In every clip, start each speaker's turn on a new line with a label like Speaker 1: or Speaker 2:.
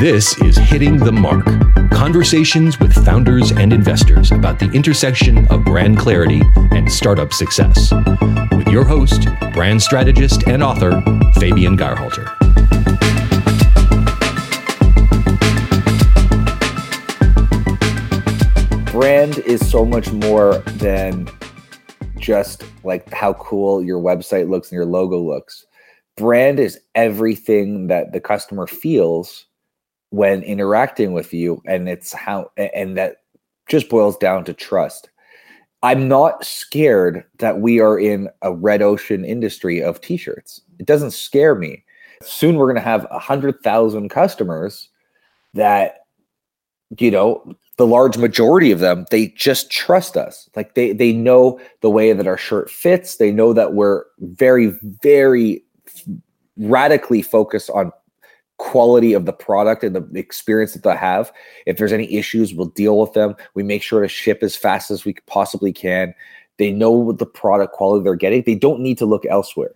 Speaker 1: This is Hitting the Mark conversations with founders and investors about the intersection of brand clarity and startup success. With your host, brand strategist and author, Fabian Geyrhalter.
Speaker 2: Brand is so much more than just like how cool your website looks and your logo looks. Brand is everything that the customer feels when interacting with you and it's how and that just boils down to trust. I'm not scared that we are in a red ocean industry of t-shirts. It doesn't scare me. Soon we're going to have a hundred thousand customers that you know the large majority of them they just trust us. Like they they know the way that our shirt fits. They know that we're very very radically focused on quality of the product and the experience that they have. If there's any issues, we'll deal with them. We make sure to ship as fast as we possibly can. They know what the product quality they're getting. They don't need to look elsewhere.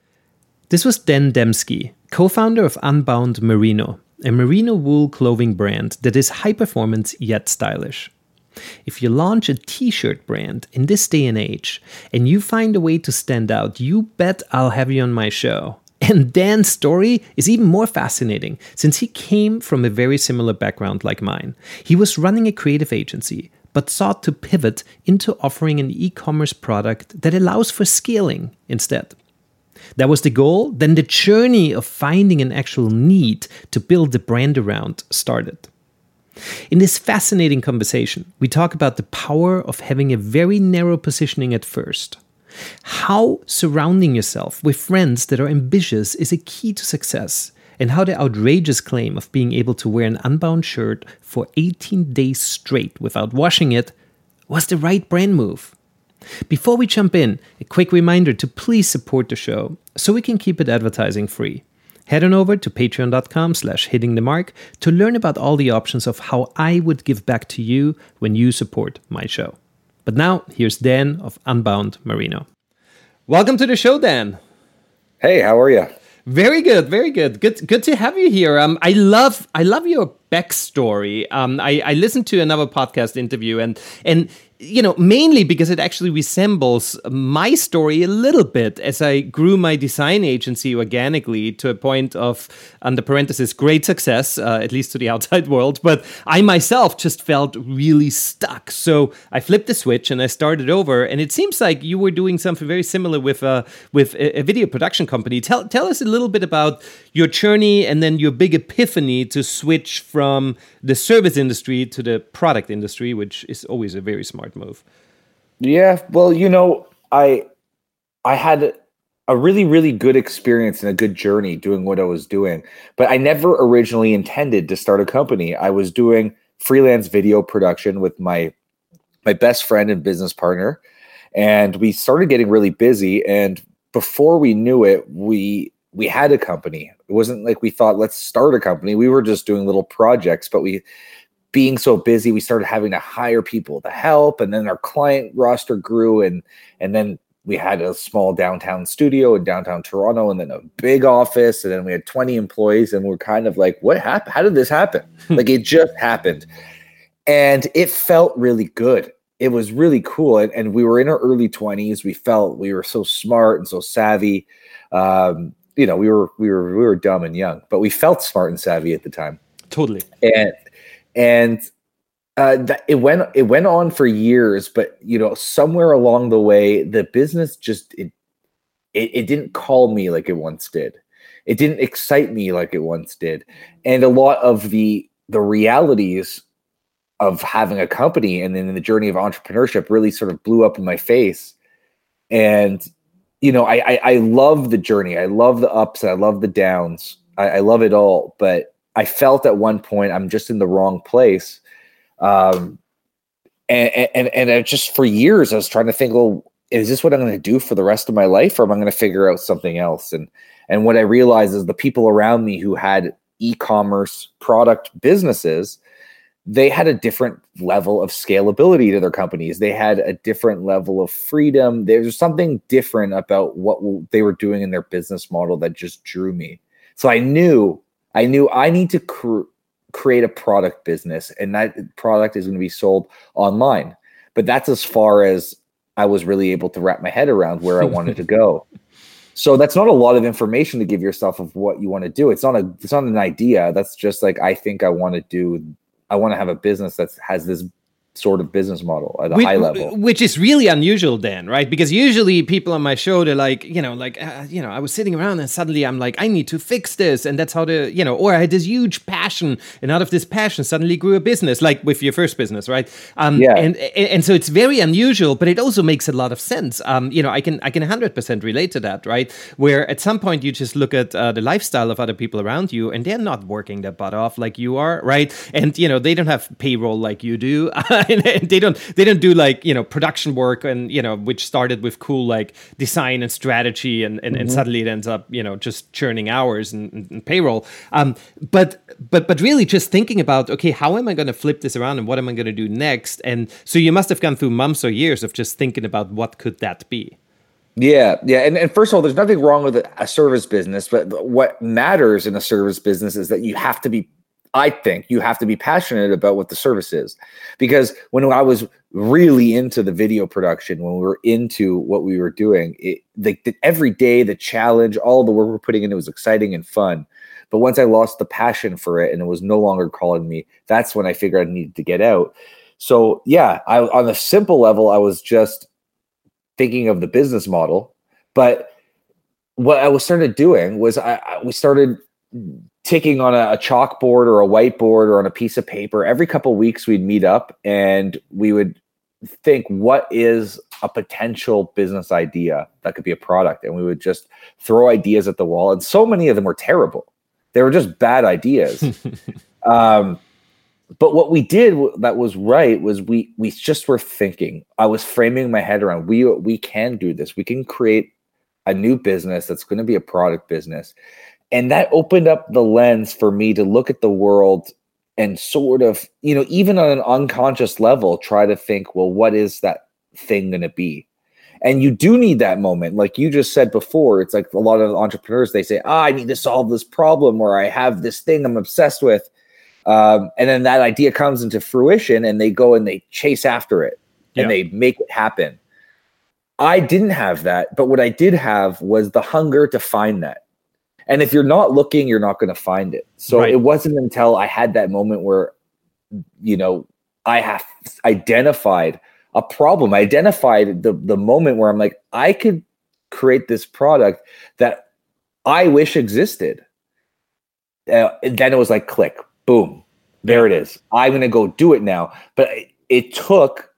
Speaker 3: This was Dan Demski, co founder of Unbound Merino, a merino wool clothing brand that is high performance yet stylish. If you launch a t shirt brand in this day and age and you find a way to stand out, you bet I'll have you on my show. And Dan's story is even more fascinating since he came from a very similar background like mine. He was running a creative agency, but sought to pivot into offering an e commerce product that allows for scaling instead. That was the goal. Then the journey of finding an actual need to build the brand around started. In this fascinating conversation, we talk about the power of having a very narrow positioning at first how surrounding yourself with friends that are ambitious is a key to success, and how the outrageous claim of being able to wear an unbound shirt for 18 days straight without washing it was the right brand move. Before we jump in, a quick reminder to please support the show so we can keep it advertising free. Head on over to patreon.com slash hitting the mark to learn about all the options of how I would give back to you when you support my show. But now, here's Dan of Unbound Merino. Welcome to the show, Dan.
Speaker 2: Hey, how are you?
Speaker 3: Very good, very good. Good, good to have you here. Um, I love, I love your backstory. Um, I, I listened to another podcast interview, and and you know, mainly because it actually resembles my story a little bit as I grew my design agency organically to a point of, under parenthesis, great success, uh, at least to the outside world. But I myself just felt really stuck. So I flipped the switch and I started over. And it seems like you were doing something very similar with, uh, with a, a video production company. Tell, tell us a little bit about your journey and then your big epiphany to switch from the service industry to the product industry, which is always a very smart move.
Speaker 2: Yeah, well, you know, I I had a really really good experience and a good journey doing what I was doing, but I never originally intended to start a company. I was doing freelance video production with my my best friend and business partner, and we started getting really busy and before we knew it, we we had a company. It wasn't like we thought let's start a company. We were just doing little projects, but we being so busy, we started having to hire people to help, and then our client roster grew, and and then we had a small downtown studio in downtown Toronto, and then a big office, and then we had twenty employees, and we're kind of like, what happened? How did this happen? like it just happened, and it felt really good. It was really cool, and, and we were in our early twenties. We felt we were so smart and so savvy. Um, you know, we were we were we were dumb and young, but we felt smart and savvy at the time.
Speaker 3: Totally.
Speaker 2: And and uh, that it went it went on for years, but you know, somewhere along the way, the business just it, it it didn't call me like it once did. It didn't excite me like it once did, and a lot of the the realities of having a company and then the journey of entrepreneurship really sort of blew up in my face. And you know, I I, I love the journey. I love the ups. I love the downs. I, I love it all, but I felt at one point I'm just in the wrong place. Um, and, and, and just for years I was trying to think, well, is this what I'm going to do for the rest of my life, or am I going to figure out something else? And and what I realized is the people around me who had e-commerce product businesses, they had a different level of scalability to their companies. They had a different level of freedom. There's something different about what they were doing in their business model that just drew me. So I knew I knew I need to cr- create a product business and that product is going to be sold online. But that's as far as I was really able to wrap my head around where I wanted to go. So that's not a lot of information to give yourself of what you want to do. It's not a it's not an idea. That's just like I think I want to do I want to have a business that has this sort of business model at a
Speaker 3: which,
Speaker 2: high level.
Speaker 3: which is really unusual then right? Because usually people on my show they're like you know like uh, you know i was sitting around and suddenly i'm like i need to fix this and that's how the you know or i had this huge passion and out of this passion suddenly grew a business like with your first business right? Um yeah. and and so it's very unusual but it also makes a lot of sense. Um you know i can i can 100% relate to that right? Where at some point you just look at uh, the lifestyle of other people around you and they're not working their butt off like you are right? And you know they don't have payroll like you do and, and, they don't they don't do like you know production work and you know which started with cool like design and strategy and and, mm-hmm. and suddenly it ends up you know just churning hours and, and payroll. Um but but but really just thinking about okay how am i going to flip this around and what am i going to do next? And so you must have gone through months or years of just thinking about what could that be?
Speaker 2: Yeah, yeah, and, and first of all, there's nothing wrong with a service business, but what matters in a service business is that you have to be I think you have to be passionate about what the service is. Because when I was really into the video production, when we were into what we were doing, it, the, the, every day, the challenge, all the work we're putting in, it was exciting and fun. But once I lost the passion for it and it was no longer calling me, that's when I figured I needed to get out. So, yeah, I, on a simple level, I was just thinking of the business model. But what I was started doing was I, I we started ticking on a, a, chalkboard or a whiteboard or on a piece of paper. Every couple weeks, we'd meet up and we would think, what is a potential business idea that could be a product? And we would just throw ideas at the wall. And so many of them were terrible. They were just bad ideas. um, but what we did that was right was we we just were thinking. I was framing my head around we we can do this. We can create a new business that's going to be a product business and that opened up the lens for me to look at the world and sort of you know even on an unconscious level try to think well what is that thing going to be? And you do need that moment. Like you just said before it's like a lot of entrepreneurs they say oh, i need to solve this problem or i have this thing i'm obsessed with. Um, and then that idea comes into fruition and they go and they chase after it and yeah. they make it happen. I didn't have that but what i did have was the hunger to find that and if you're not looking, you're not going to find it. So right. it wasn't until I had that moment where, you know, I have identified a problem. I identified the the moment where I'm like, I could create this product that I wish existed. Uh, and then it was like, click, boom, there it is. I'm going to go do it now. But it took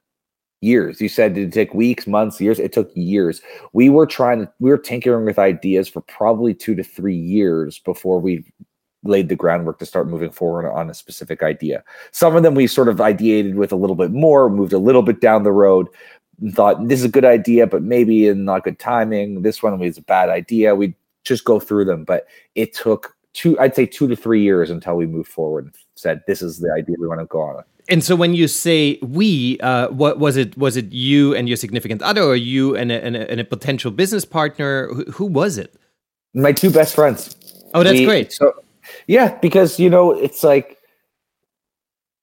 Speaker 2: years. You said did it take weeks, months, years. It took years. We were trying to, we were tinkering with ideas for probably two to three years before we laid the groundwork to start moving forward on a specific idea. Some of them we sort of ideated with a little bit more, moved a little bit down the road, thought this is a good idea, but maybe in not good timing. This one was a bad idea. We just go through them, but it took two, I'd say two to three years until we moved forward and said this is the idea we want to go on.
Speaker 3: And so when you say we, uh, what was it? Was it you and your significant other, or you and a, and a, and a potential business partner? Who, who, was it?
Speaker 2: My two best friends.
Speaker 3: Oh, that's we, great.
Speaker 2: So, yeah, because you know it's like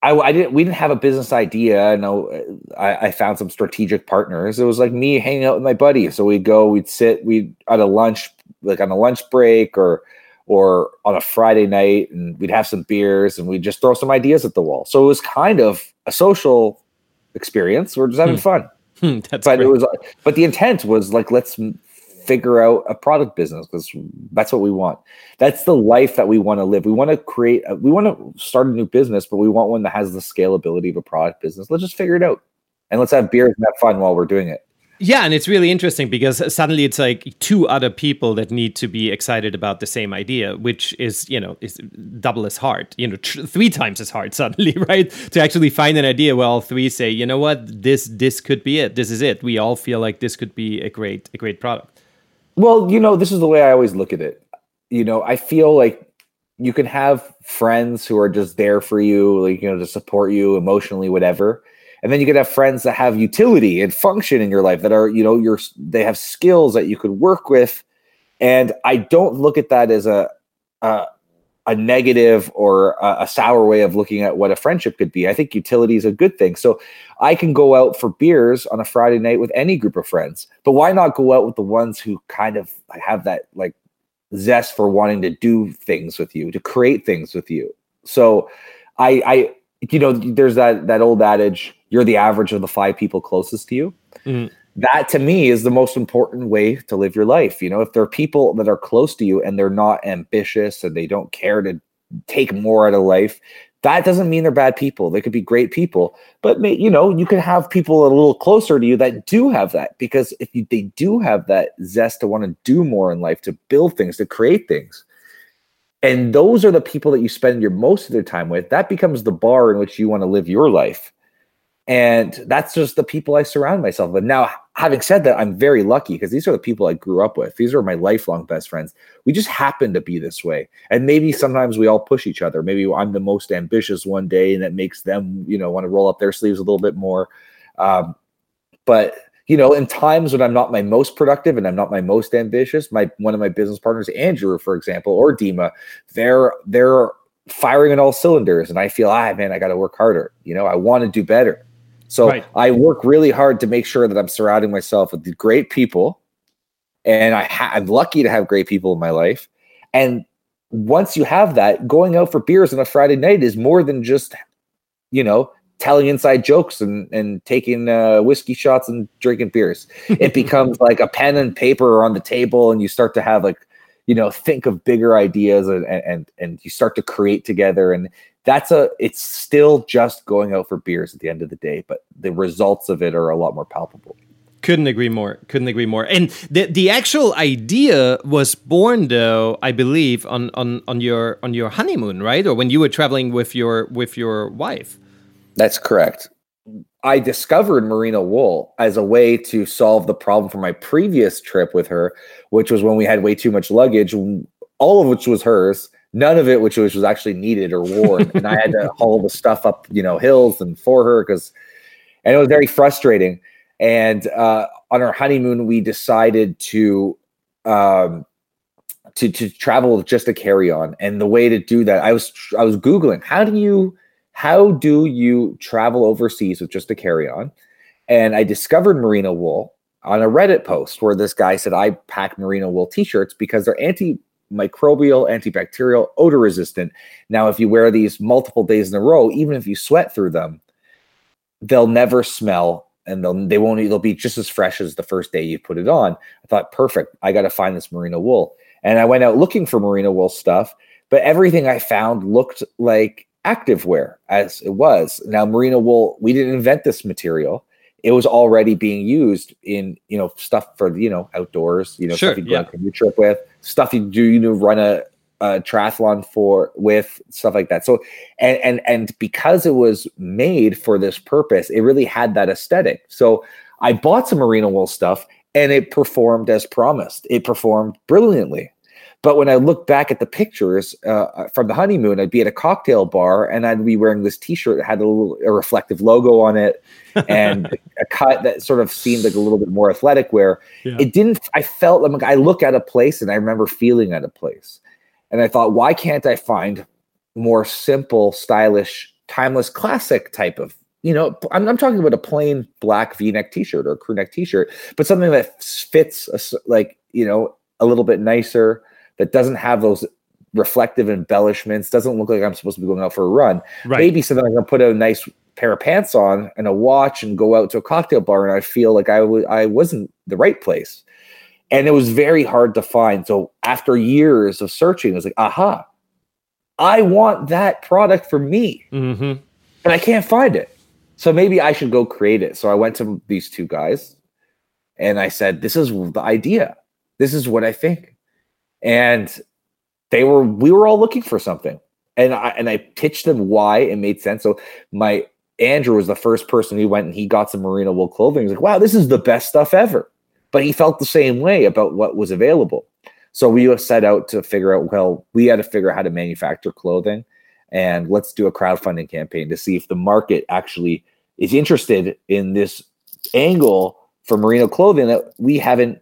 Speaker 2: I, I, didn't. We didn't have a business idea. No, I, I found some strategic partners. It was like me hanging out with my buddy. So we'd go, we'd sit, we'd at a lunch, like on a lunch break, or or on a Friday night and we'd have some beers and we'd just throw some ideas at the wall. So it was kind of a social experience. We're just having hmm. fun.
Speaker 3: Hmm, that's
Speaker 2: but
Speaker 3: great.
Speaker 2: it was but the intent was like let's figure out a product business because that's what we want. That's the life that we want to live. We want to create a, we want to start a new business, but we want one that has the scalability of a product business. Let's just figure it out. And let's have beers and have fun while we're doing it.
Speaker 3: Yeah, and it's really interesting because suddenly it's like two other people that need to be excited about the same idea, which is, you know, is double as hard, you know, tr- three times as hard suddenly, right? To actually find an idea where all three say, you know what, this this could be it. This is it. We all feel like this could be a great a great product.
Speaker 2: Well, you know, this is the way I always look at it. You know, I feel like you can have friends who are just there for you, like you know, to support you emotionally, whatever and then you could have friends that have utility and function in your life that are you know your they have skills that you could work with and i don't look at that as a a, a negative or a, a, sour way of looking at what a friendship could be. I think utility is a good thing. So I can go out for beers on a Friday night with any group of friends, but why not go out with the ones who kind of have that like zest for wanting to do things with you, to create things with you. So I, I, you know, there's that that old adage: you're the average of the five people closest to you. Mm that to me is the most important way to live your life. You know, if there are people that are close to you and they're not ambitious and they don't care to take more out of life, that doesn't mean they're bad people. They could be great people, but you know, you can have people a little closer to you that do have that because if you, they do have that zest to want to do more in life, to build things, to create things, and those are the people that you spend your most of their time with, that becomes the bar in which you want to live your life. And that's just the people I surround myself with. Now, having said that, I'm very lucky because these are the people I grew up with. These are my lifelong best friends. We just happen to be this way. And maybe sometimes we all push each other. Maybe I'm the most ambitious one day and that makes them, you know, want to roll up their sleeves a little bit more. Um, but you know, in times when I'm not my most productive and I'm not my most ambitious, my one of my business partners, Andrew, for example, or Dima, they're they're firing on all cylinders, and I feel, ah, man, I got to work harder. You know, I want to do better. So right. I work really hard to make sure that I'm surrounding myself with great people. And I ha- I'm lucky to have great people in my life. And once you have that, going out for beers on a Friday night is more than just, you know, telling inside jokes and, and taking uh, whiskey shots and drinking beers. It becomes like a pen and paper on the table, and you start to have like, you know, think of bigger ideas and and and you start to create together. And that's a it's still just going out for beers at the end of the day, but the results of it are a lot more palpable.
Speaker 3: Couldn't agree more. Couldn't agree more. And the the actual idea was born though, I believe, on on on your on your honeymoon, right? Or when you were traveling with your with your wife.
Speaker 2: That's correct. I discovered merino wool as a way to solve the problem from my previous trip with her, which was when we had way too much luggage, all of which was hers none of it which was, was actually needed or worn. And i had to haul the stuff up you know hills and for her because and it was very frustrating. And uh, on our honeymoon we decided to um to to travel just a carry on and the way to do that i was i was googling how do you how do you travel overseas with just a carry on and i discovered merino wool on a reddit post where this guy said i pack merino wool t-shirts because they're anti microbial, antibacterial, odor resistant. Now, if you wear these multiple days in a row, even if you sweat through them, they'll never smell and they'll they won't they'll be just as fresh as the first day you put it on. I thought, perfect. I got to find this merino wool. And I went out looking for merino wool stuff, but everything I found looked like active wear as it was. Now, merino wool, we didn't invent this material it was already being used in you know stuff for you know outdoors you know
Speaker 3: sure,
Speaker 2: stuff you
Speaker 3: yeah.
Speaker 2: go on a trip with stuff you do you know run a, a triathlon for with stuff like that. So and and and because it was made for this purpose it really had that aesthetic. So i bought some merino wool stuff and it performed as promised. It performed brilliantly but when I look back at the pictures uh, from the honeymoon, I'd be at a cocktail bar and I'd be wearing this T-shirt that had a little a reflective logo on it and a cut that sort of seemed like a little bit more athletic. Where yeah. it didn't. I felt like I look at a place and I remember feeling at a place, and I thought, why can't I find more simple, stylish, timeless, classic type of you know, I'm, I'm, talking about a plain black V-neck T-shirt or crew neck T-shirt, but something that fits a, like you know a little bit nicer, that doesn't have those reflective embellishments, doesn't look like I'm supposed to be going out for a run. Right. Maybe something I can put a nice pair of pants on and a watch and go out to a cocktail bar and I feel like I w- I wasn't the right place. And it was very hard to find. So after years of searching, I was like, aha, I want that product for me. Mm-hmm. And I can't find it. So maybe I should go create it. So I went to these two guys and I said, this is the idea. This is what I think and they were we were all looking for something. And i and i pitched them why it made sense. So my andrew was the first person who went and he got some merino wool clothing. He's like wow this is the best stuff ever. But he felt the same way about what was available. So we set out to figure out well we had to figure out how to manufacture clothing and let's do a crowdfunding campaign to see if the market actually is interested in this angle for merino clothing that we haven't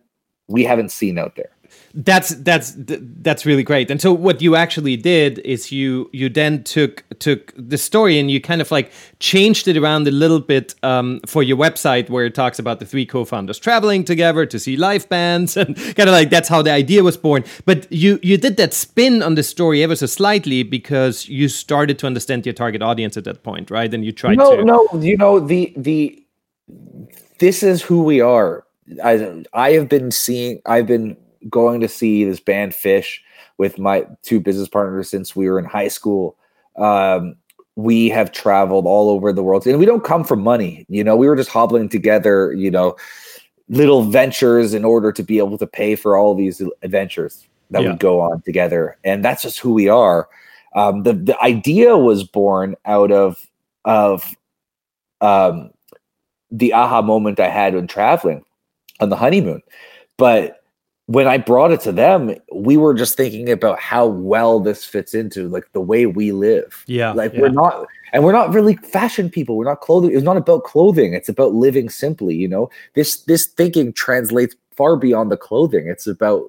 Speaker 2: we haven't seen out there
Speaker 3: that's that's that's really great. And so what you actually did is you you then took took the story and you kind of like changed it around a little bit um, for your website where it talks about the three co-founders traveling together to see live bands and kind of like that's how the idea was born. But you you did that spin on the story ever so slightly because you started to understand your target audience at that point, right? And you tried
Speaker 2: no,
Speaker 3: to
Speaker 2: no, you know the the this is who we are. I I have been seeing I've been going to see this band Phish with my two business partners since we were in high school. Um, we have traveled all over the world and we don't come from money. You know, we were just hobbling together, you know, little ventures in order to be able to pay for all these adventures that yeah. would go on together. And that's just who we are. Um, the, the idea was born out of, of, um, the aha moment I had when traveling on the honeymoon. But when I brought it to them, we were just thinking about how well this fits into like the way we live.
Speaker 3: Yeah.
Speaker 2: Like
Speaker 3: yeah.
Speaker 2: we're not and we're not really fashion people. We're not clothing. It's not about clothing. It's about living simply, you know. This this thinking translates far beyond the clothing. It's about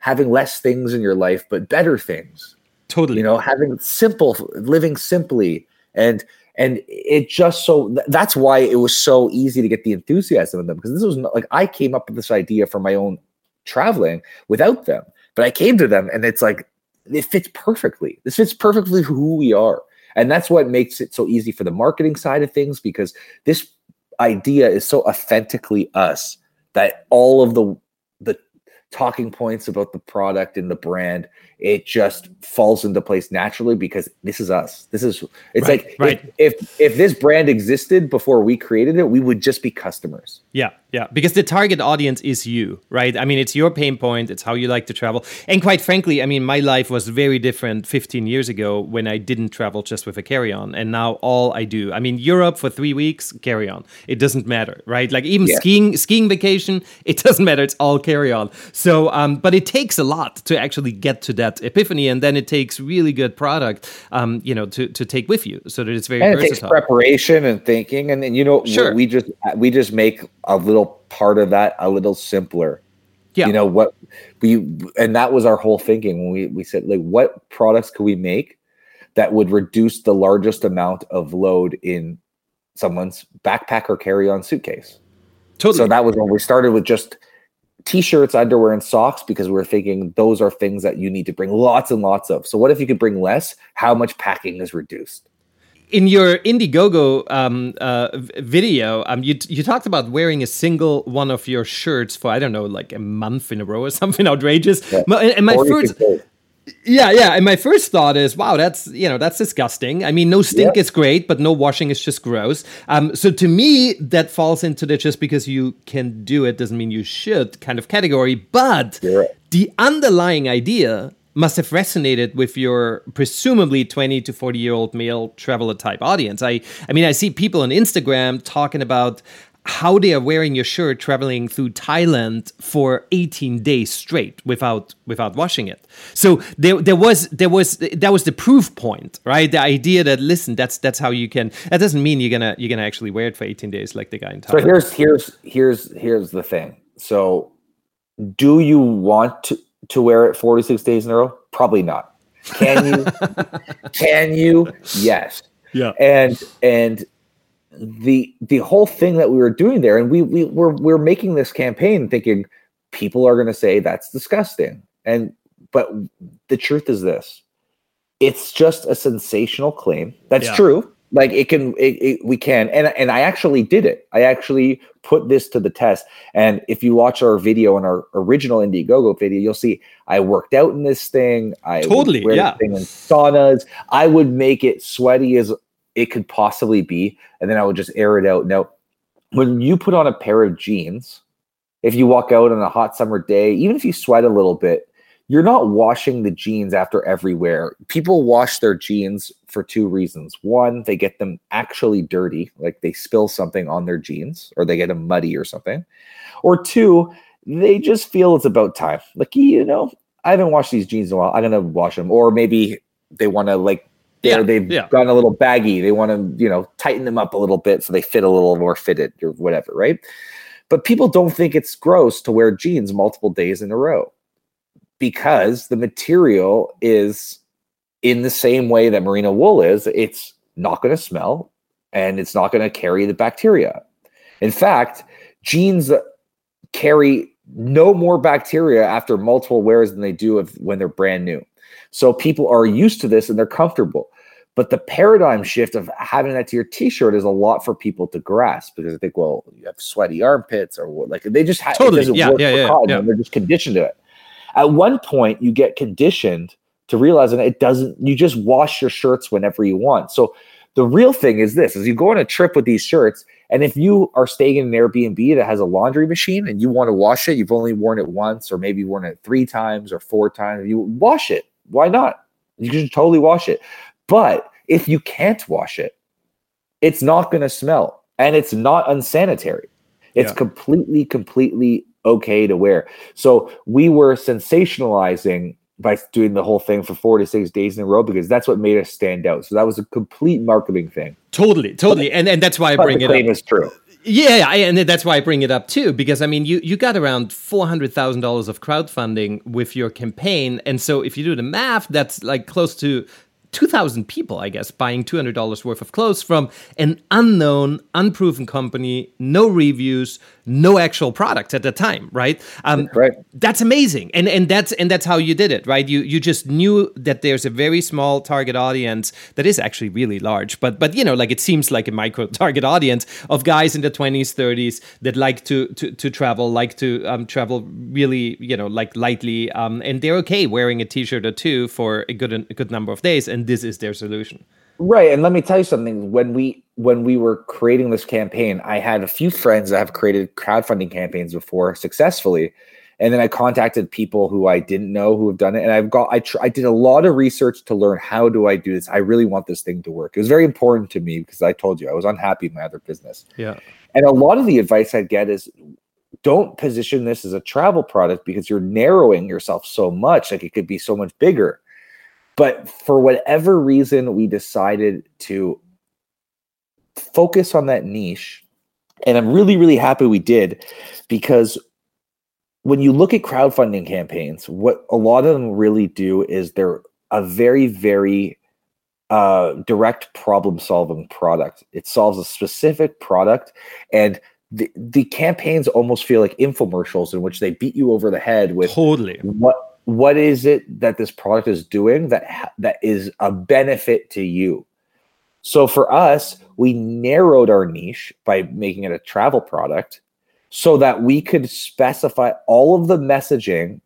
Speaker 2: having less things in your life but better things.
Speaker 3: Totally.
Speaker 2: You know, having simple living simply and and it just so that's why it was so easy to get the enthusiasm in them because this was not like I came up with this idea for my own traveling without them. But I came to them and it's like, it fits perfectly. This fits perfectly who we are. And that's what makes it so easy for the marketing side of things because this idea is so authentically us that all of the the talking points about the product and the brand it just falls into place naturally because this is us this is it's
Speaker 3: right,
Speaker 2: like
Speaker 3: right.
Speaker 2: If, if if this brand existed before we created it we would just be customers
Speaker 3: yeah yeah, because the target audience is you, right? I mean, it's your pain point, it's how you like to travel. And quite frankly, I mean, my life was very different 15 years ago when I didn't travel just with a carry on. And now all I do, I mean, Europe for three weeks, carry on. It doesn't matter, right? Like even yeah. skiing, skiing vacation, it doesn't matter. It's all carry on. So, um, but it takes a lot to actually get to that epiphany. And then it takes really good product, um, you know, to, to take with you so that it's very
Speaker 2: and
Speaker 3: versatile.
Speaker 2: it takes preparation and thinking. And then, you know, sure. we just, we just make a little part of that a little simpler. Yeah. You know what we and that was our whole thinking when we we said like what products could we make that would reduce the largest amount of load in someone's backpack or carry-on suitcase. Totally. So that was when we started with just t-shirts, underwear, and socks because we were thinking those are things that you need to bring lots and lots of. So what if you could bring less? How much packing is reduced?
Speaker 3: In your Indiegogo um, uh, video, um, you you talked about wearing a single one of your shirts for I don't know, like a month in a row or something outrageous. Yeah. And my first, yeah, yeah, and my first thought is, wow, that's you know that's disgusting. I mean, no stink yeah. is great, but no washing is just gross. Um, so to me, that falls into the just because you can do it doesn't mean you should kind of category. But right. the underlying idea must have resonated with your presumably 20 to 40 year old male traveler type audience. I, I mean, I see people on Instagram talking about how they are wearing your shirt traveling through Thailand for 18 days straight without without washing it. So there there was there was that was the proof point, right? The idea that listen, that's that's how you can that doesn't mean you're gonna you're gonna actually wear it for 18 days like the guy in Thailand.
Speaker 2: So here's here's here's here's the thing. So do you want to to wear it 46 days in a row? Probably not. Can you? Can you? Yes.
Speaker 3: Yeah.
Speaker 2: And and the the whole thing that we were doing there, and we we were we're making this campaign thinking people are going to say that's disgusting, and but the truth is this: it's just a sensational claim. That's yeah. true like it can it, it, we can and and i actually did it. I actually put this to the test. And if you watch our video in our original indiegogo video you'll see i worked out in this thing. I
Speaker 3: totally yeah.
Speaker 2: thing in saunas. I would make it sweaty as it could possibly be and then i would just air it out. Now when you put on a pair of jeans if you walk out on a hot summer day even if you sweat a little bit you're not washing the jeans after every wear. People wash their jeans for two reasons. One, they get them actually dirty, like they spill something on their jeans or they get them muddy or something. Or two, they just feel it's about time. Like, you know, I haven't washed these jeans in a while. I'm going to wash them. Or maybe they want to, like, yeah, they've yeah. gone a little baggy. They want to, you know, tighten them up a little bit so they fit a little more fitted or whatever, right? But people don't think it's gross to wear jeans multiple days in a row because the material is in the same way that merino wool is, it's not going to smell and it's not going to carry the bacteria. In fact, jeans carry no more bacteria after multiple wears than they do when they're brand new. So people are used to this and they're comfortable. But the paradigm shift of having that to your t-shirt is a lot for people to grasp because I think, well, you have sweaty armpits or what, like they just have
Speaker 3: totally. yeah, yeah, yeah, yeah.
Speaker 2: they're just conditioned to it. At one point, you get conditioned to realizing it doesn't. You just wash your shirts whenever you want. So the real thing is this: is you go on a trip with these shirts, and if you are staying in an Airbnb that has a laundry machine and you want to wash it, you've only worn it once, or maybe worn it three times or four times. You wash it. Why not? You can totally wash it. But if you can't wash it, it's not going to smell, and it's not unsanitary. It's yeah. completely, completely okay to wear. So we were sensationalizing by doing the whole thing for four to six days in a row because that's what made us stand out. So that was a complete marketing thing.
Speaker 3: Totally, totally, and and that's why I bring it up.
Speaker 2: Is true.
Speaker 3: Yeah, and that's why I bring it up too, because I mean, you you got around four hundred thousand dollars of crowdfunding with your campaign, and so if you do the math, that's like close to 2,000 people, I guess, buying $200 worth of clothes from an unknown, unproven company, no reviews, no actual product at the time, right?
Speaker 2: Um, right.
Speaker 3: That's amazing, and and that's and that's how you did it, right? You you just knew that there's a very small target audience that is actually really large, but but you know, like it seems like a micro target audience of guys in the 20s, 30s that like to to, to travel, like to um, travel really, you know, like lightly, um, and they're okay wearing a t-shirt or two for a good a good number of days, and this is their solution.
Speaker 2: Right. And let me tell you something. When we when we were creating this campaign, I had a few friends that have created crowdfunding campaigns before successfully. And then I contacted people who I didn't know who have done it. And I've got I tr- I did a lot of research to learn how do I do this. I really want this thing to work. It was very important to me because I told you I was unhappy in my other business.
Speaker 3: Yeah.
Speaker 2: And a lot of the advice I'd get is don't position this as a travel product because you're narrowing yourself so much. Like it could be so much bigger. But for whatever reason, we decided to focus on that niche. And I'm really, really happy we did because when you look at crowdfunding campaigns, what a lot of them really do is they're a very, very uh, direct problem solving product. It solves a specific product. And the, the campaigns almost feel like infomercials in which they beat you over the head with
Speaker 3: totally
Speaker 2: what what is it that this product is doing that that is a benefit to you so for us we narrowed our niche by making it a travel product so that we could specify all of the messaging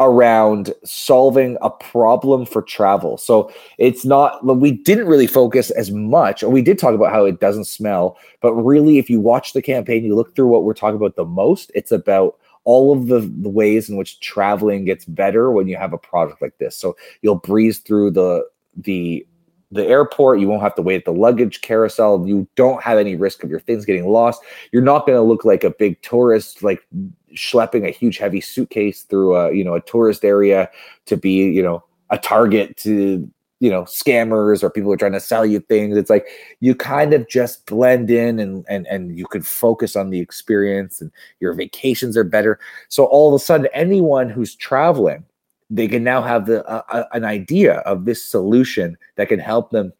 Speaker 2: around solving a problem for travel so it's not we didn't really focus as much or we did talk about how it doesn't smell but really if you watch the campaign you look through what we're talking about the most it's about all of the, the ways in which traveling gets better when you have a product like this. So you'll breeze through the the the airport. You won't have to wait at the luggage carousel. You don't have any risk of your things getting lost. You're not going to look like a big tourist, like schlepping a huge heavy suitcase through a you know a tourist area to be you know a target to you know scammers or people are trying to sell you things it's like you kind of just blend in and and and you can focus on the experience and your vacations are better so all of a sudden anyone who's traveling they can now have the uh, an idea of this solution that can help them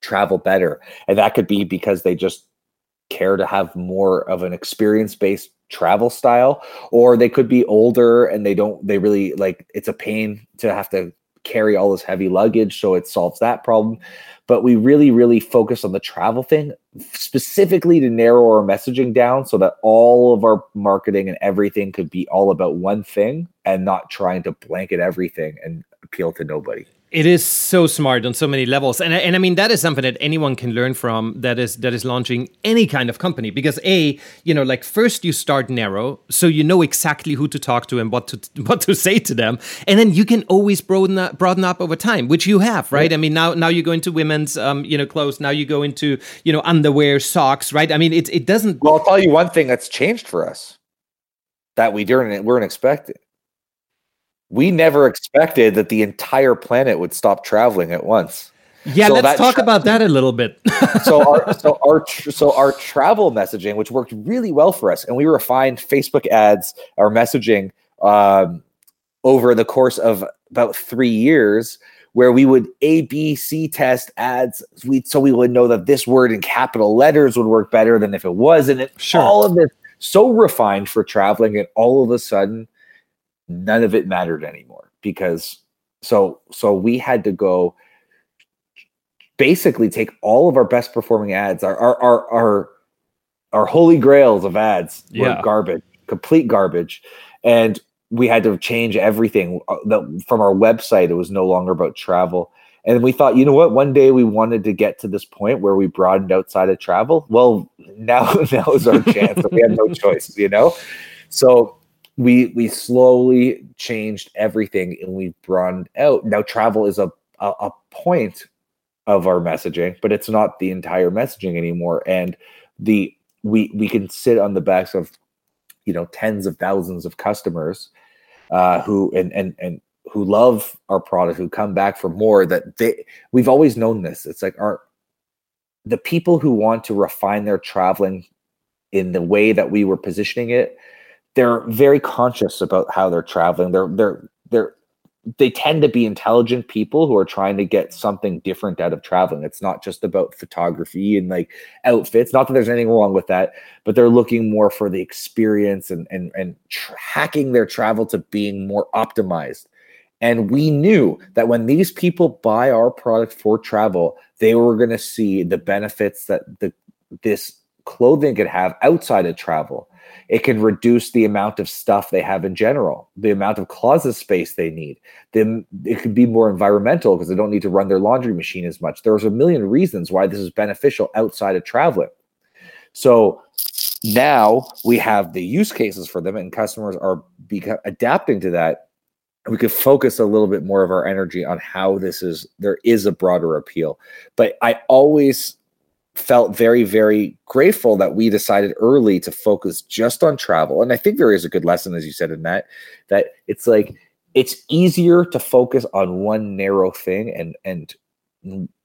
Speaker 2: travel better. And that could be because they just care to have more of an experience based travel style or they could be older and they don't they really like it's a pain to have to carry all this heavy luggage so it solves that problem. But we really really focus on the travel thing specifically to narrow our messaging down so that all of our marketing and everything could be all about one thing and not trying to blanket everything and appeal to nobody
Speaker 3: it is so smart on so many levels, and and I mean that is something that anyone can learn from. That is that is launching any kind of company because a you know like first you start narrow, so you know exactly who to talk to and what to what to say to them, and then you can always broaden up, broaden up over time, which you have, right? I mean now now you go into women's um you know clothes, now you go into you know underwear, socks, right? I mean it it doesn't.
Speaker 2: Well, I'll tell you one thing that's changed for us that we didn't weren't expecting we never expected that the entire planet would stop traveling at once.
Speaker 3: Yeah, so let's talk tra- about that a little bit.
Speaker 2: so our so our so our travel messaging, which worked really well for us, and we refined Facebook ads, our messaging um, over the course of about three years where we would A, B, C test ads. We, so we would know that this word in capital letters would work better than if it wasn't. It,
Speaker 3: Sure.
Speaker 2: All of this so refined for traveling, and all of a sudden, none of it mattered anymore because so so we had to go basically take all of our best performing ads, our our our our, our holy grails of ads were
Speaker 3: Yeah.
Speaker 2: garbage, complete garbage, and we had to change everything uh, the, from our website. It was no longer about travel. And we thought, you know what? One day we wanted to get to this point where we broadened outside of travel. Well, now now is our chance. we have no choice, you know. So we we slowly changed everything and we broadened out. Now travel is a, a a point of our messaging, but it's not the entire messaging anymore. And the we we can sit on the backs of you know tens of thousands of customers uh, who and and and who love our product, who come back for more. That they we've always known this. It's like our the people who want to refine their traveling in the way that we were positioning it. They're very conscious about how they're traveling. They're they're they're they tend to be intelligent people who are trying to get something different out of traveling. It's not just about photography and like outfits. Not that there's anything wrong with that, but they're looking more for the experience and and and hacking their travel to being more optimized. And we knew that when these people buy our product for travel, they were going to see the benefits that the this clothing could have outside of travel. It can reduce the amount of stuff they have in general, the amount of closet space they need. Then it could be more environmental because they don't need to run their laundry machine as much. There's a million reasons why this is beneficial outside of traveling. So now we have the use cases for them, and customers are beca- adapting to that. We could focus a little bit more of our energy on how this is. There is a broader appeal, but I always felt very, very grateful that we decided early to focus just on travel. And I think there is a good lesson, as you said, in that that it's like it's easier to focus on one narrow thing and and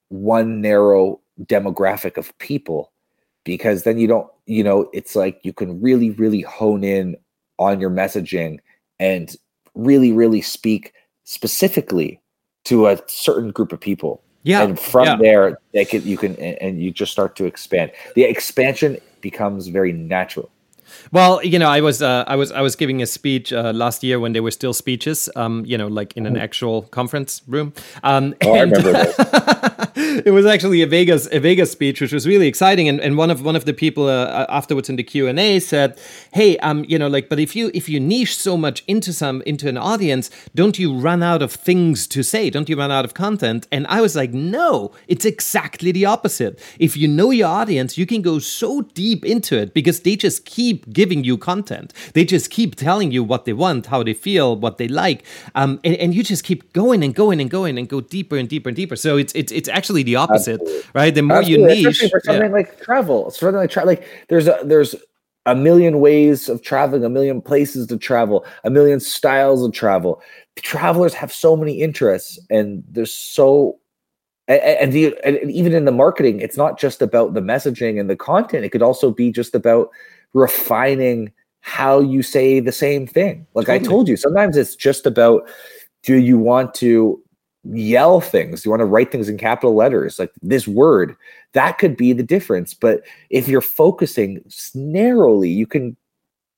Speaker 2: one narrow demographic of people because then you don't you know it's like you can really really hone in on your messaging and really really speak specifically to a certain group of people
Speaker 3: Yeah.
Speaker 2: and from
Speaker 3: yeah.
Speaker 2: there they can you can and and you just start to expand the expansion becomes very natural
Speaker 3: Well, you know, I was uh, I was I was giving a speech uh, last year when there were still speeches, um, you know, like in an actual conference room. Um,
Speaker 2: oh i remember that
Speaker 3: it was actually a Vegas a Vegas speech, which was really exciting. And, and one of one of the people uh, afterwards in the Q and A said, "Hey, um, you know, like, but if you if you niche so much into some into an audience, don't you run out of things to say? Don't you run out of content?" And I was like, "No, it's exactly the opposite. If you know your audience, you can go so deep into it because they just keep giving you content. They just keep telling you what they want, how they feel, what they like, um, and, and you just keep going and going and going and go deeper and deeper and deeper. So it's it's it's actually the opposite,
Speaker 2: Absolutely.
Speaker 3: right? The more you niche,
Speaker 2: for
Speaker 3: yeah.
Speaker 2: something like travel. Something like tra- like there's a there's a million ways of traveling, a million places to travel, a million styles of travel. Travelers have so many interests, and there's so and, and, the, and even in the marketing, it's not just about the messaging and the content. It could also be just about refining how you say the same thing. Like I told you, sometimes it's just about do you want to yell things? You want to write things in capital letters? Like this word, that could be the difference. But if you're focusing narrowly, you can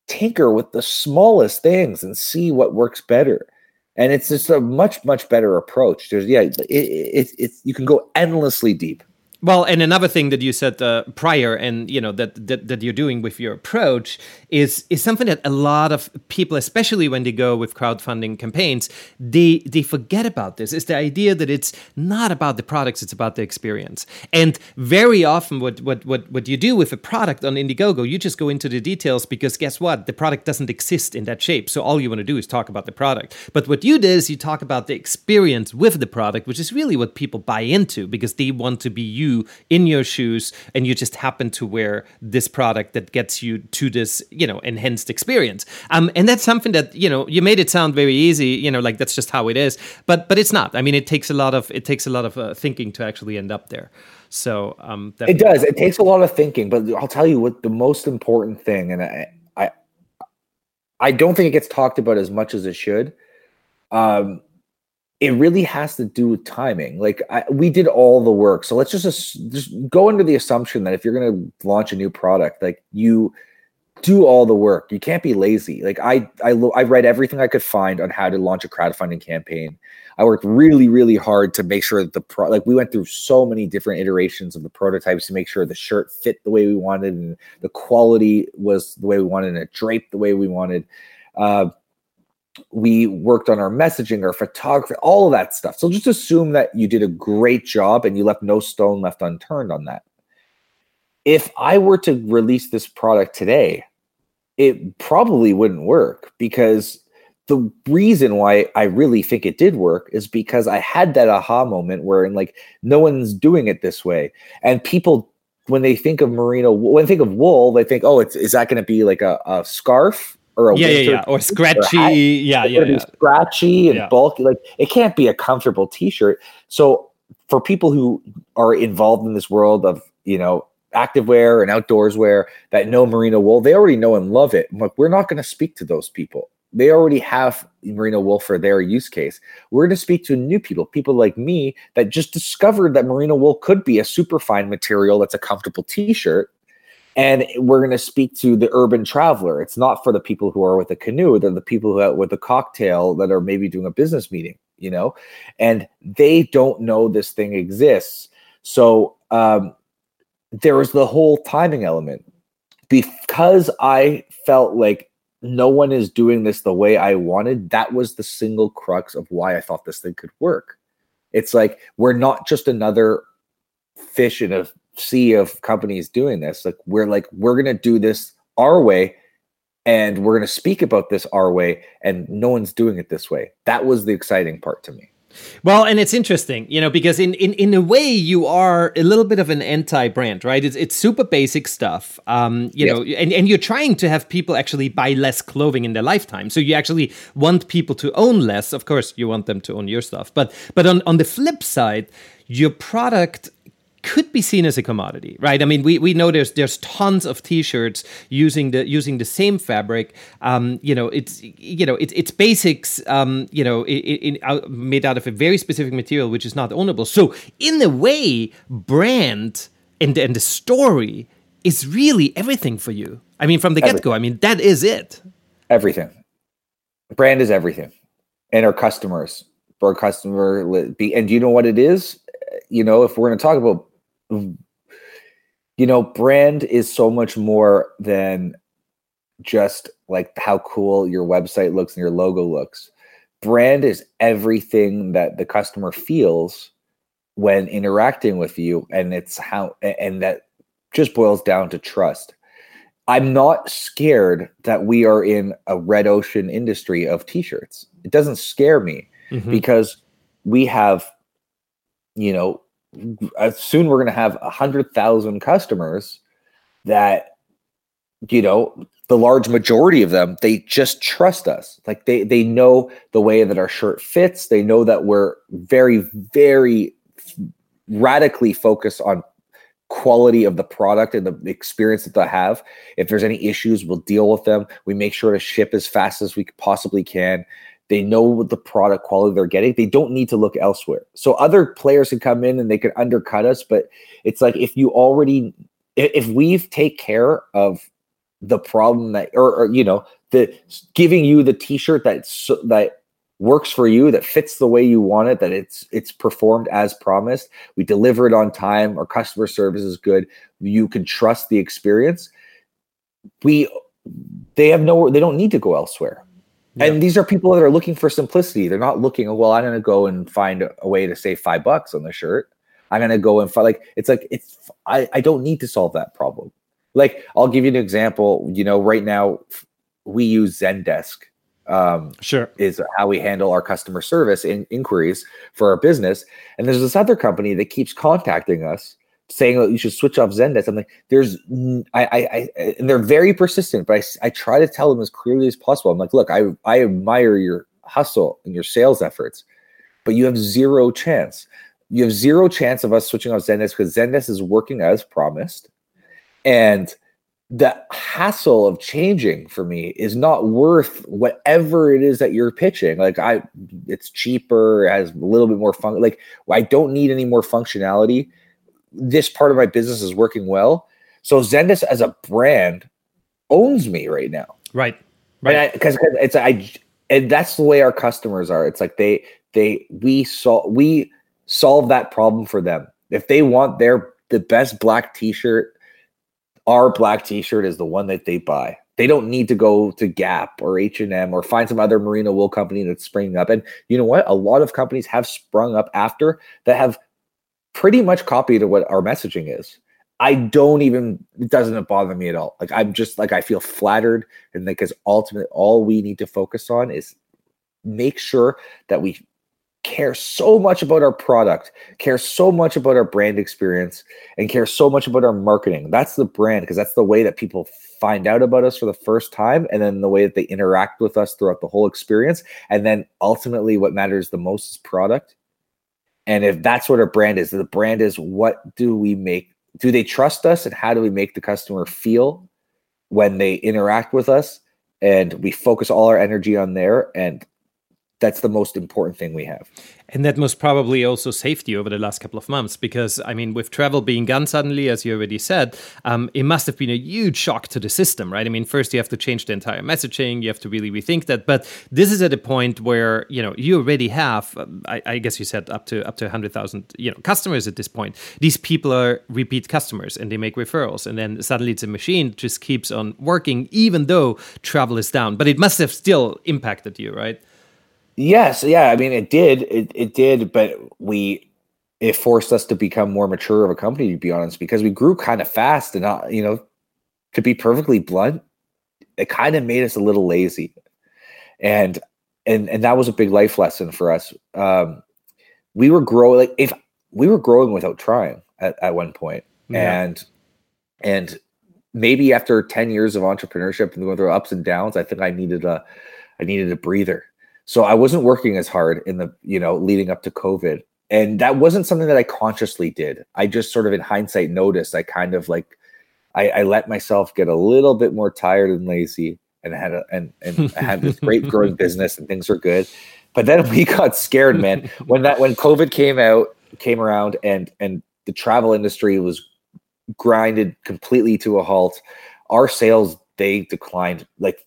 Speaker 2: tinker with the smallest things and see what works better. And it's just a much, much better approach. There's, yeah, it, it, it's it's you can go endlessly deep.
Speaker 3: Well, and another thing that you said uh, prior, and you know that, that that you're doing with your approach is is something that a lot of people, especially when they go with crowdfunding campaigns, they they forget about this. Is the idea that it's not about the products; it's about the experience. And very often, what what what what you do with a product on Indiegogo, you just go into the details because guess what? The product doesn't exist in that shape. So all you want to do is talk about the product. But what you did is you talk about the experience with the product, which is really what people buy into because they want to be you in your shoes and you just happen to wear this product that gets you to this, you know, enhanced experience. Um, and that's something that, you know, you made it sound very easy, you know, like that's just how it is. But but it's not. I mean, it takes a lot of it takes a lot of uh, thinking to actually end up there. So um,
Speaker 2: It does. It takes a lot of thinking, but I'll tell you what the most important thing, and I, I, I don't think it gets talked about as much as it should, um, it really has to do with timing. Like I, we did all the work, so let's just just go under the assumption that if you're going to launch a new product, like you do all the work. You can't be lazy. Like I, I, I read everything I could find on how to launch a crowdfunding campaign. I worked really, really hard to make sure that the pro, like we went through so many different iterations of the prototypes to make sure the shirt fit the way we wanted and the quality was the way we wanted and it draped the way we wanted. Uh, we worked on our messaging, our photography, all of that stuff. So just assume that you did a great job and you left no stone left unturned on that. If I were to release this product today, it probably wouldn't work because the reason why I really think it did work is because I had that aha moment where in like no one's doing it this way. And people when they think of merino when they think of wool, they think, oh, it's is that going to be like a, a scarf or a
Speaker 3: yeah, yeah, yeah, or scratchy, or yeah, yeah, yeah.
Speaker 2: scratchy and yeah. bulky. Like it can't be a comfortable T-shirt. So for people who are involved in this world of you know activewear and outdoors wear that know merino wool, they already know and love it. But we're not going to speak to those people. They already have merino wool for their use case. We're going to speak to new people, people like me that just discovered that merino wool could be a super fine material that's a comfortable T-shirt and we're going to speak to the urban traveler. It's not for the people who are with a canoe. They're the people who are with a cocktail that are maybe doing a business meeting, you know, and they don't know this thing exists. So um, there was the whole timing element because I felt like no one is doing this the way I wanted. That was the single crux of why I thought this thing could work. It's like we're not just another fish in a sea of companies doing this. Like we're like we're gonna do this our way, and we're gonna speak about this our way, and no one's doing it this way. That was the exciting part to me.
Speaker 3: Well, and it's interesting, you know, because in, in, in a way you are a little bit of an anti-brand, right? It's it's super basic stuff, um, you know, and, and you're trying to have people actually buy less clothing in their lifetime. So you actually want people to own less. Of course, you want them to own your stuff, but but on on the flip side, your product could be seen as a commodity, right? I mean, we, we know there's there's tons of T-shirts using the using the same fabric. Um, you know, it's you know it's it's basics. Um, you know, in, in, uh, made out of a very specific material which is not ownable. So in a way, brand and and the story is really everything for you. I mean, from the get go. I mean, that is it.
Speaker 2: Everything. Brand is everything, and our customers. For Our customer be, and do you know what it is? You know, if we're going to talk about you know, brand is so much more than just like how cool your website looks and your logo looks. Brand is everything that the customer feels when interacting with you, and it's how, and that just boils down to trust. I'm not scared that we are in a red ocean industry of t-shirts. It doesn't scare me mm-hmm. because we have, you know, Uh, soon we're going to have a hundred thousand customers that you know the large majority of them they just trust us. Like they they know the way that our shirt fits. They know that we're very very radically focused on quality of the product and the experience that they have. If there's any issues we'll deal with them. We make sure to ship as fast as we possibly can they know what the product quality they're getting. They don't need to look elsewhere. So other players can come in and they can undercut us. But it's like if you already, if we've take care of the problem that, or, or you know, the giving you the T-shirt that that works for you, that fits the way you want it, that it's it's performed as promised. We deliver it on time. Our customer service is good. You can trust the experience. We they have no they don't need to go elsewhere and these are people that are looking for simplicity. They're not looking, well, I'm going to go and find a way to save five bucks on the shirt. I'm going to go and find, like, it's like, it's, I, I don't need to solve that problem. Like, I'll give you an example. You know, right now we use Zendesk. Um,
Speaker 3: sure.
Speaker 2: Is how we handle our customer service in, inquiries for our business. And there's this other company that keeps contacting us saying that you should switch off Zendesk. I'm like, there's, I, I, I, and they're very persistent, but I, I try to tell them as clearly as possible. I'm like, look, I, I admire your hustle and your sales efforts, but you have zero chance. You have zero chance of us switching off Zendesk because Zendesk is working as promised. And the hassle of changing for me is not worth whatever it is that you're pitching. Like I, it's cheaper, has a little bit more fun. Like I don't need any more functionality. This part of my business is working well. So Zendesk as a brand owns me right now.
Speaker 3: Right. Right.
Speaker 2: Because it's I, and that's the way our customers are. It's like they they we solve we solve that problem for them. If they want their the best black T-shirt our black t-shirt is the one that they buy they don't need to go to gap or h&m or find some other merino wool company that's springing up and you know what a lot of companies have sprung up after that have pretty much copied to what our messaging is i don't even it doesn't bother me at all like i'm just like i feel flattered and like because ultimately all we need to focus on is make sure that we care so much about our product, care so much about our brand experience, and care so much about our marketing. That's the brand because that's the way that people find out about us for the first time, and then the way that they interact with us throughout the whole experience. And then ultimately, what matters the most is product. And if that's what our brand is, the brand is what do we make? Do they trust us, and how do we make the customer feel when they interact with us? And we focus all our energy on there. And that's the most important thing we have.
Speaker 3: And that most probably also saved you over the last couple of months because, I mean, with travel being gone suddenly, as you already said, um, it must have been a huge shock to the system, right? I mean, first you have to change the entire messaging, you have to really rethink that. But this is at a point where, you know, you already have, um, I, I, guess you said up to up to 100,000, you know, customers at this point. These people are repeat customers and they make referrals. And then suddenly it's a machine just keeps on working, even though travel is down. But it must have still impacted you, right?
Speaker 2: Yes, yeah. I mean, it did. It it did, but we it forced us to become more mature of a company, to be honest, because we grew kind of fast, and not, you know, to be perfectly blunt, it kind of made us a little lazy, and and and that was a big life lesson for us. Um, we were growing like if we were growing without trying at, at one point, yeah. and and maybe after 10 years of entrepreneurship and going through ups and downs, I think I needed a I needed a breather so I wasn't working as hard in the, you know, leading up to COVID. And that wasn't something that I consciously did. I just sort of in hindsight noticed I kind of like I, I let myself get a little bit more tired and lazy and had a and, and I had this great growing business and things were good. But then we got scared, man. When that when COVID came out, came around and and the travel industry was grinded completely to a halt. Our sales they declined like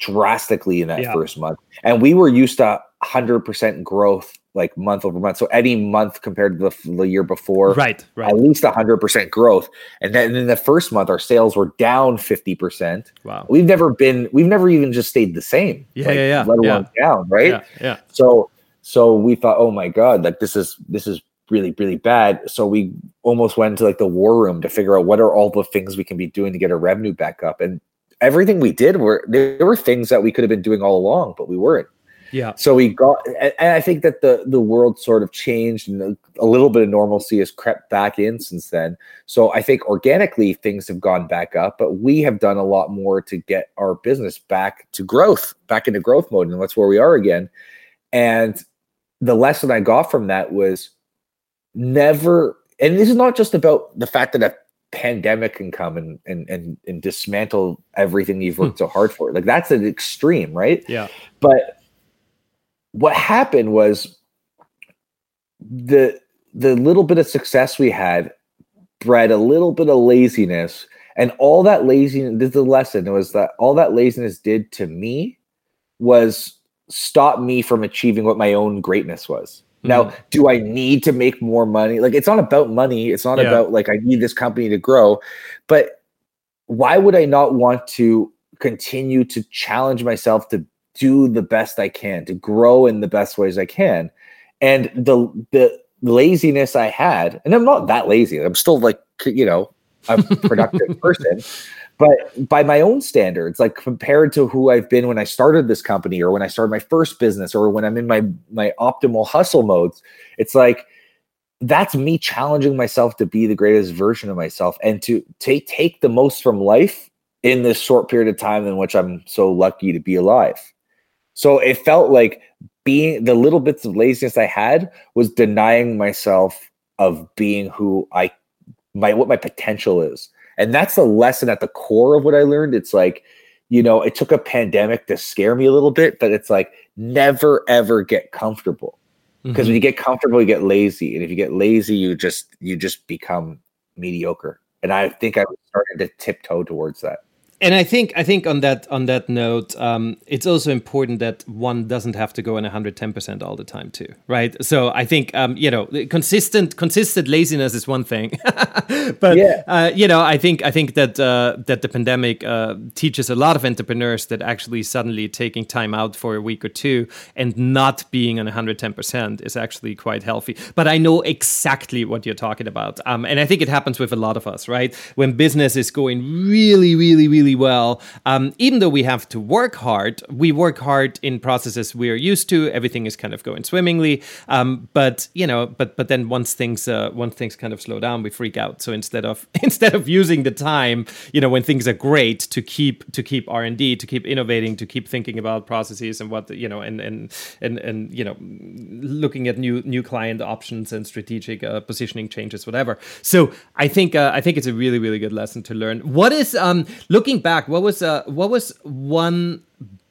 Speaker 2: drastically in that yeah. first month. And we were used to 100% growth like month over month. So any month compared to the, the year before,
Speaker 3: right, right,
Speaker 2: at least 100% growth. And then in the first month, our sales were down 50%.
Speaker 3: Wow.
Speaker 2: We've never been, we've never even just stayed the same.
Speaker 3: Yeah, like, yeah, yeah.
Speaker 2: Let alone yeah. down, right?
Speaker 3: Yeah, yeah.
Speaker 2: So, so we thought, oh my God, like this is, this is really, really bad. So we almost went into like the war room to figure out what are all the things we can be doing to get our revenue back up. And everything we did were there were things that we could have been doing all along, but we weren't.
Speaker 3: Yeah.
Speaker 2: So we got, and I think that the the world sort of changed, and a little bit of normalcy has crept back in since then. So I think organically things have gone back up, but we have done a lot more to get our business back to growth, back into growth mode, and that's where we are again. And the lesson I got from that was never, and this is not just about the fact that a pandemic can come and and and, and dismantle everything you've worked hmm. so hard for. Like that's an extreme, right?
Speaker 3: Yeah.
Speaker 2: But what happened was the the little bit of success we had bred a little bit of laziness and all that laziness this is the lesson was that all that laziness did to me was stop me from achieving what my own greatness was now, mm-hmm. do I need to make more money? Like, it's not about money. It's not yeah. about like I need this company to grow. But why would I not want to continue to challenge myself to do the best I can, to grow in the best ways I can? And the the laziness I had, and I'm not that lazy. I'm still like you know a productive person but by my own standards like compared to who i've been when i started this company or when i started my first business or when i'm in my my optimal hustle modes it's like that's me challenging myself to be the greatest version of myself and to take take the most from life in this short period of time in which i'm so lucky to be alive. So it felt like being the little bits of laziness i had was denying myself of being who i my what my potential is And that's the lesson at the core of what I learned. It's like, you know, it took a pandemic to scare me a little bit, but it's like never ever get comfortable. Because mm-hmm. when you get comfortable, you get lazy. And if you get lazy, you just you just become mediocre. And I think I started to tiptoe towards that
Speaker 3: and I think I think on that on that note, um, it's also important that one doesn't have to go in 110 percent all the time too, right? So I think um, you know consistent consistent laziness is one thing, but yeah. uh, you know I think I think that uh, that the pandemic uh, teaches a lot of entrepreneurs that actually suddenly taking time out for a week or two and not being on 110 percent is actually quite healthy. But I know exactly what you're talking about, um, and I think it happens with a lot of us, right? When business is going really, really, really well. Um, even though we have to work hard, we work hard in processes we are used to. Everything is kind of going swimmingly. Um, but you know, but but then once things uh, once things kind of slow down, we freak out. So instead of instead of using the time, you know, when things are great to keep to keep R and D, to keep innovating, to keep thinking about processes and what you know, and and and and you know, looking at new new client options and strategic uh, positioning changes, whatever. So I think uh, I think it's a really really good lesson to learn. What is um looking back, what was uh, what was one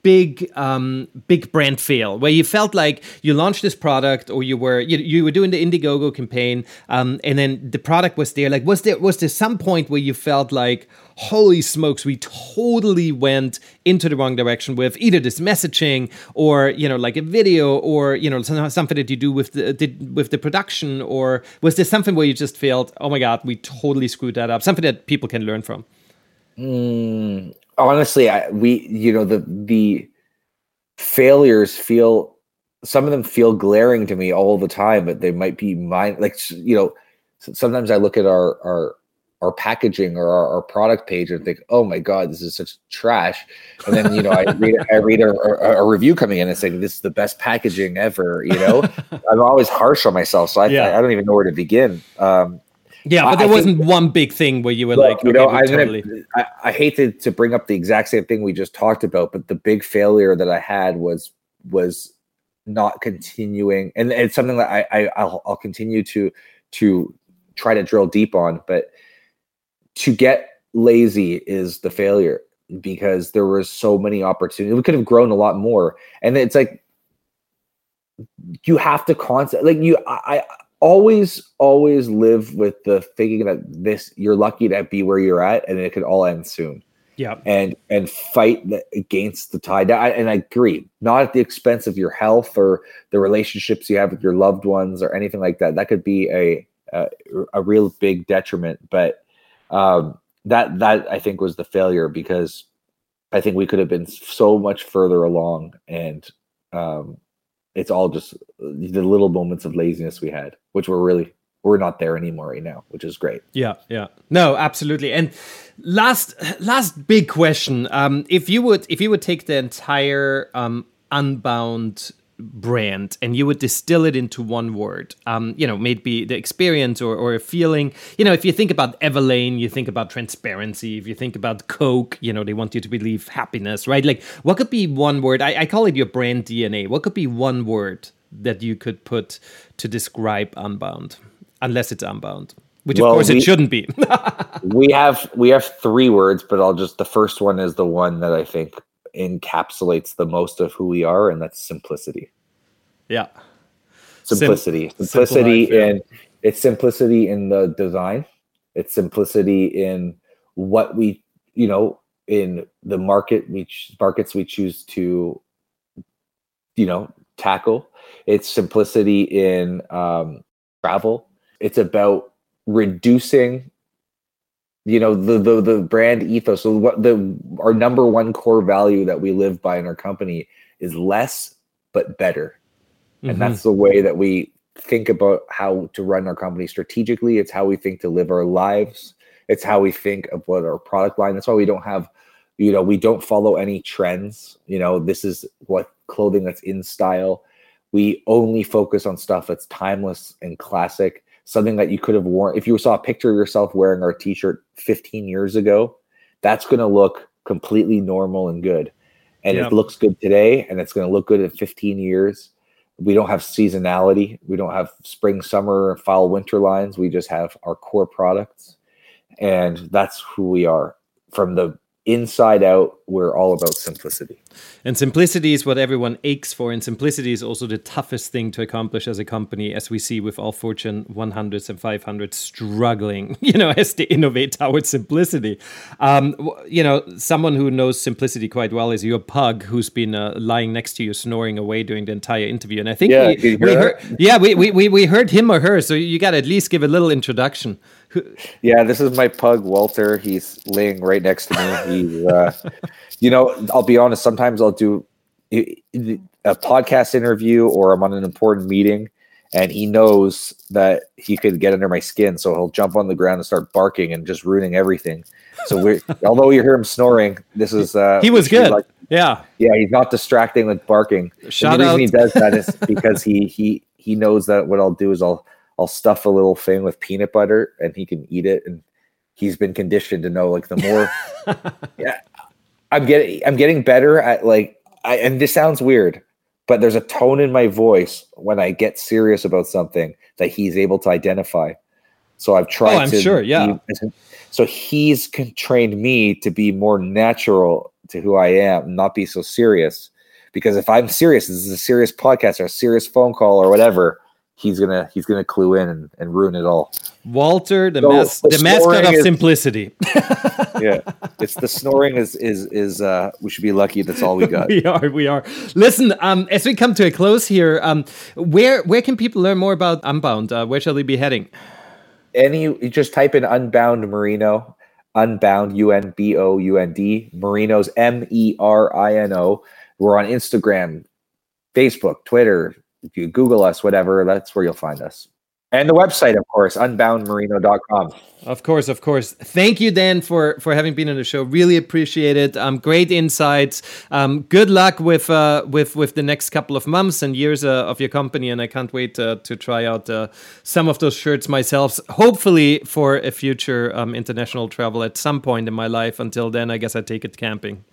Speaker 3: big um, big brand fail where you felt like you launched this product or you were you, you were doing the Indiegogo campaign um, and then the product was there? Like was there was there some point where you felt like holy smokes we totally went into the wrong direction with either this messaging or you know like a video or you know something that you do with the, the with the production? Or was there something where you just felt oh my god we totally screwed that up something that people can learn from
Speaker 2: Mm, honestly, I, we you know the the failures feel some of them feel glaring to me all the time, but they might be mine. Like you know, sometimes I look at our our our packaging or our, our, product page and think, oh my god, this is such trash. And then you know, I read I read a, a, a, review coming in and saying this is the best packaging ever. You know, I'm always harsh on myself, so I, yeah. I, I don't even know where to begin. Um,
Speaker 3: yeah, but there I wasn't think, one big thing where you were like, you know,
Speaker 2: I, totally... I, I hate to, to bring up the exact same thing we just talked about, but the big failure that I had was was not continuing, and it's something that I, I I'll, I'll continue to to try to drill deep on, but to get lazy is the failure because there was so many opportunities. We could have grown a lot more, and it's like you have to constantly like you I always always live with the thinking that this you're lucky to be where you're at and it could all end soon.
Speaker 3: Yeah.
Speaker 2: And and fight the, against the tide. I, and i agree. Not at the expense of your health or the relationships you have with your loved ones or anything like that. That could be a a, a real big detriment. But um that that i think was the failure because i think we could have been so much further along and um it's all just the little moments of laziness we had, which were really we're not there anymore right now, which is great.
Speaker 3: Yeah, yeah. No, absolutely. And last last big question. Um, if you would if you would take the entire um unbound brand and you would distill it into one word um you know maybe the experience or, or a feeling you know if you think about everlane you think about transparency if you think about coke you know they want you to believe happiness right like what could be one word i, I call it your brand dna what could be one word that you could put to describe unbound unless it's unbound which of well, course we, it shouldn't be
Speaker 2: we have we have three words but i'll just the first one is the one that i think encapsulates the most of who we are, and that's simplicity.
Speaker 3: Yeah.
Speaker 2: Simplicity. Sim- simplicity life, in yeah. it's simplicity in the design. It's simplicity in what we, you know, in the market we markets we choose to, you know, tackle. It's simplicity in um, travel. It's about reducing you know the the the brand ethos. So what the our number one core value that we live by in our company is less but better. Mm-hmm. and that's the way that we think about how to run our company strategically. It's how we think to live our lives. It's how we think of what our product line. That's why we don't have you know we don't follow any trends. You know this is what clothing that's in style we only focus on stuff that's timeless and classic something that you could have worn. If you saw a picture of yourself wearing our t-shirt 15 years ago that's going to look completely normal and good. And it looks good today and it's going to look good in 15 years. We don't have seasonality. We don't have spring summer fall winter lines. We just have our core products. And that's who we are. From the inside out we're all about simplicity
Speaker 3: and simplicity is what everyone aches for and simplicity is also the toughest thing to accomplish as a company as we see with all fortune 100s and 500s struggling you know as they innovate towards simplicity um, you know someone who knows simplicity quite well is your pug who's been uh, lying next to you snoring away during the entire interview and i think
Speaker 2: yeah,
Speaker 3: we, we heard, yeah we, we, we heard him or her so you got to at least give a little introduction
Speaker 2: yeah, this is my pug Walter. He's laying right next to me. He's, uh, you know, I'll be honest. Sometimes I'll do a podcast interview or I'm on an important meeting, and he knows that he could get under my skin, so he'll jump on the ground and start barking and just ruining everything. So we although you hear him snoring, this is uh,
Speaker 3: he was good. Like,
Speaker 2: yeah, yeah, he's not distracting with barking.
Speaker 3: Shout
Speaker 2: and the
Speaker 3: out.
Speaker 2: reason he does that is because he he he knows that what I'll do is I'll I'll stuff a little thing with peanut butter and he can eat it. And he's been conditioned to know like the more, yeah, I'm getting, I'm getting better at like, I, and this sounds weird, but there's a tone in my voice when I get serious about something that he's able to identify. So I've oh, tried.
Speaker 3: Oh, I'm
Speaker 2: to
Speaker 3: sure. Yeah.
Speaker 2: Be, so he's trained me to be more natural to who I am, not be so serious. Because if I'm serious, this is a serious podcast or a serious phone call or whatever he's gonna he's gonna clue in and, and ruin it all.
Speaker 3: Walter, the, so mas- the, the mascot of is, simplicity.
Speaker 2: yeah, it's the snoring is is is uh we should be lucky that's all we got.
Speaker 3: we are, we are. Listen, um, as we come to a close here, um, where where can people learn more about Unbound? Uh, where shall they be heading?
Speaker 2: Any, you just type in Unbound Merino, Unbound U N B O U N D Merino's M E R I N O. We're on Instagram, Facebook, Twitter, if you Google us, whatever, that's where you'll find us. And the website, of course, unboundmerino.com.
Speaker 3: Of course, of course. Thank you, Dan, for for having been on the show. Really appreciate it. Um, great insights. Um, good luck with uh, with with the next couple of months and years uh, of your company, and I can't wait uh, to try out uh, some of those shirts myself. Hopefully, for a future um, international travel at some point in my life. Until then, I guess I take it camping.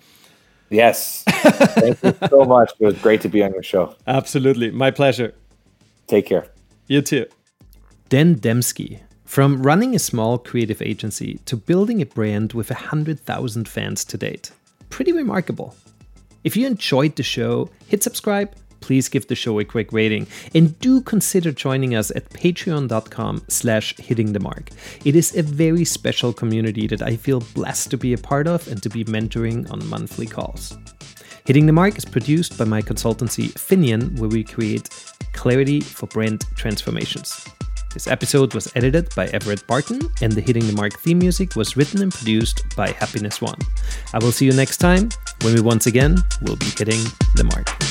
Speaker 2: Yes. Thank you so much. It was great to be on your show.
Speaker 3: Absolutely. My pleasure.
Speaker 2: Take care.
Speaker 3: You too. Dan Demsky. From running a small creative agency to building a brand with 100,000 fans to date. Pretty remarkable. If you enjoyed the show, hit subscribe please give the show a quick rating and do consider joining us at patreon.com slash hitting the mark it is a very special community that i feel blessed to be a part of and to be mentoring on monthly calls hitting the mark is produced by my consultancy finien where we create clarity for brand transformations this episode was edited by Everett Barton, and the Hitting the Mark theme music was written and produced by Happiness One. I will see you next time when we once again will be hitting the mark.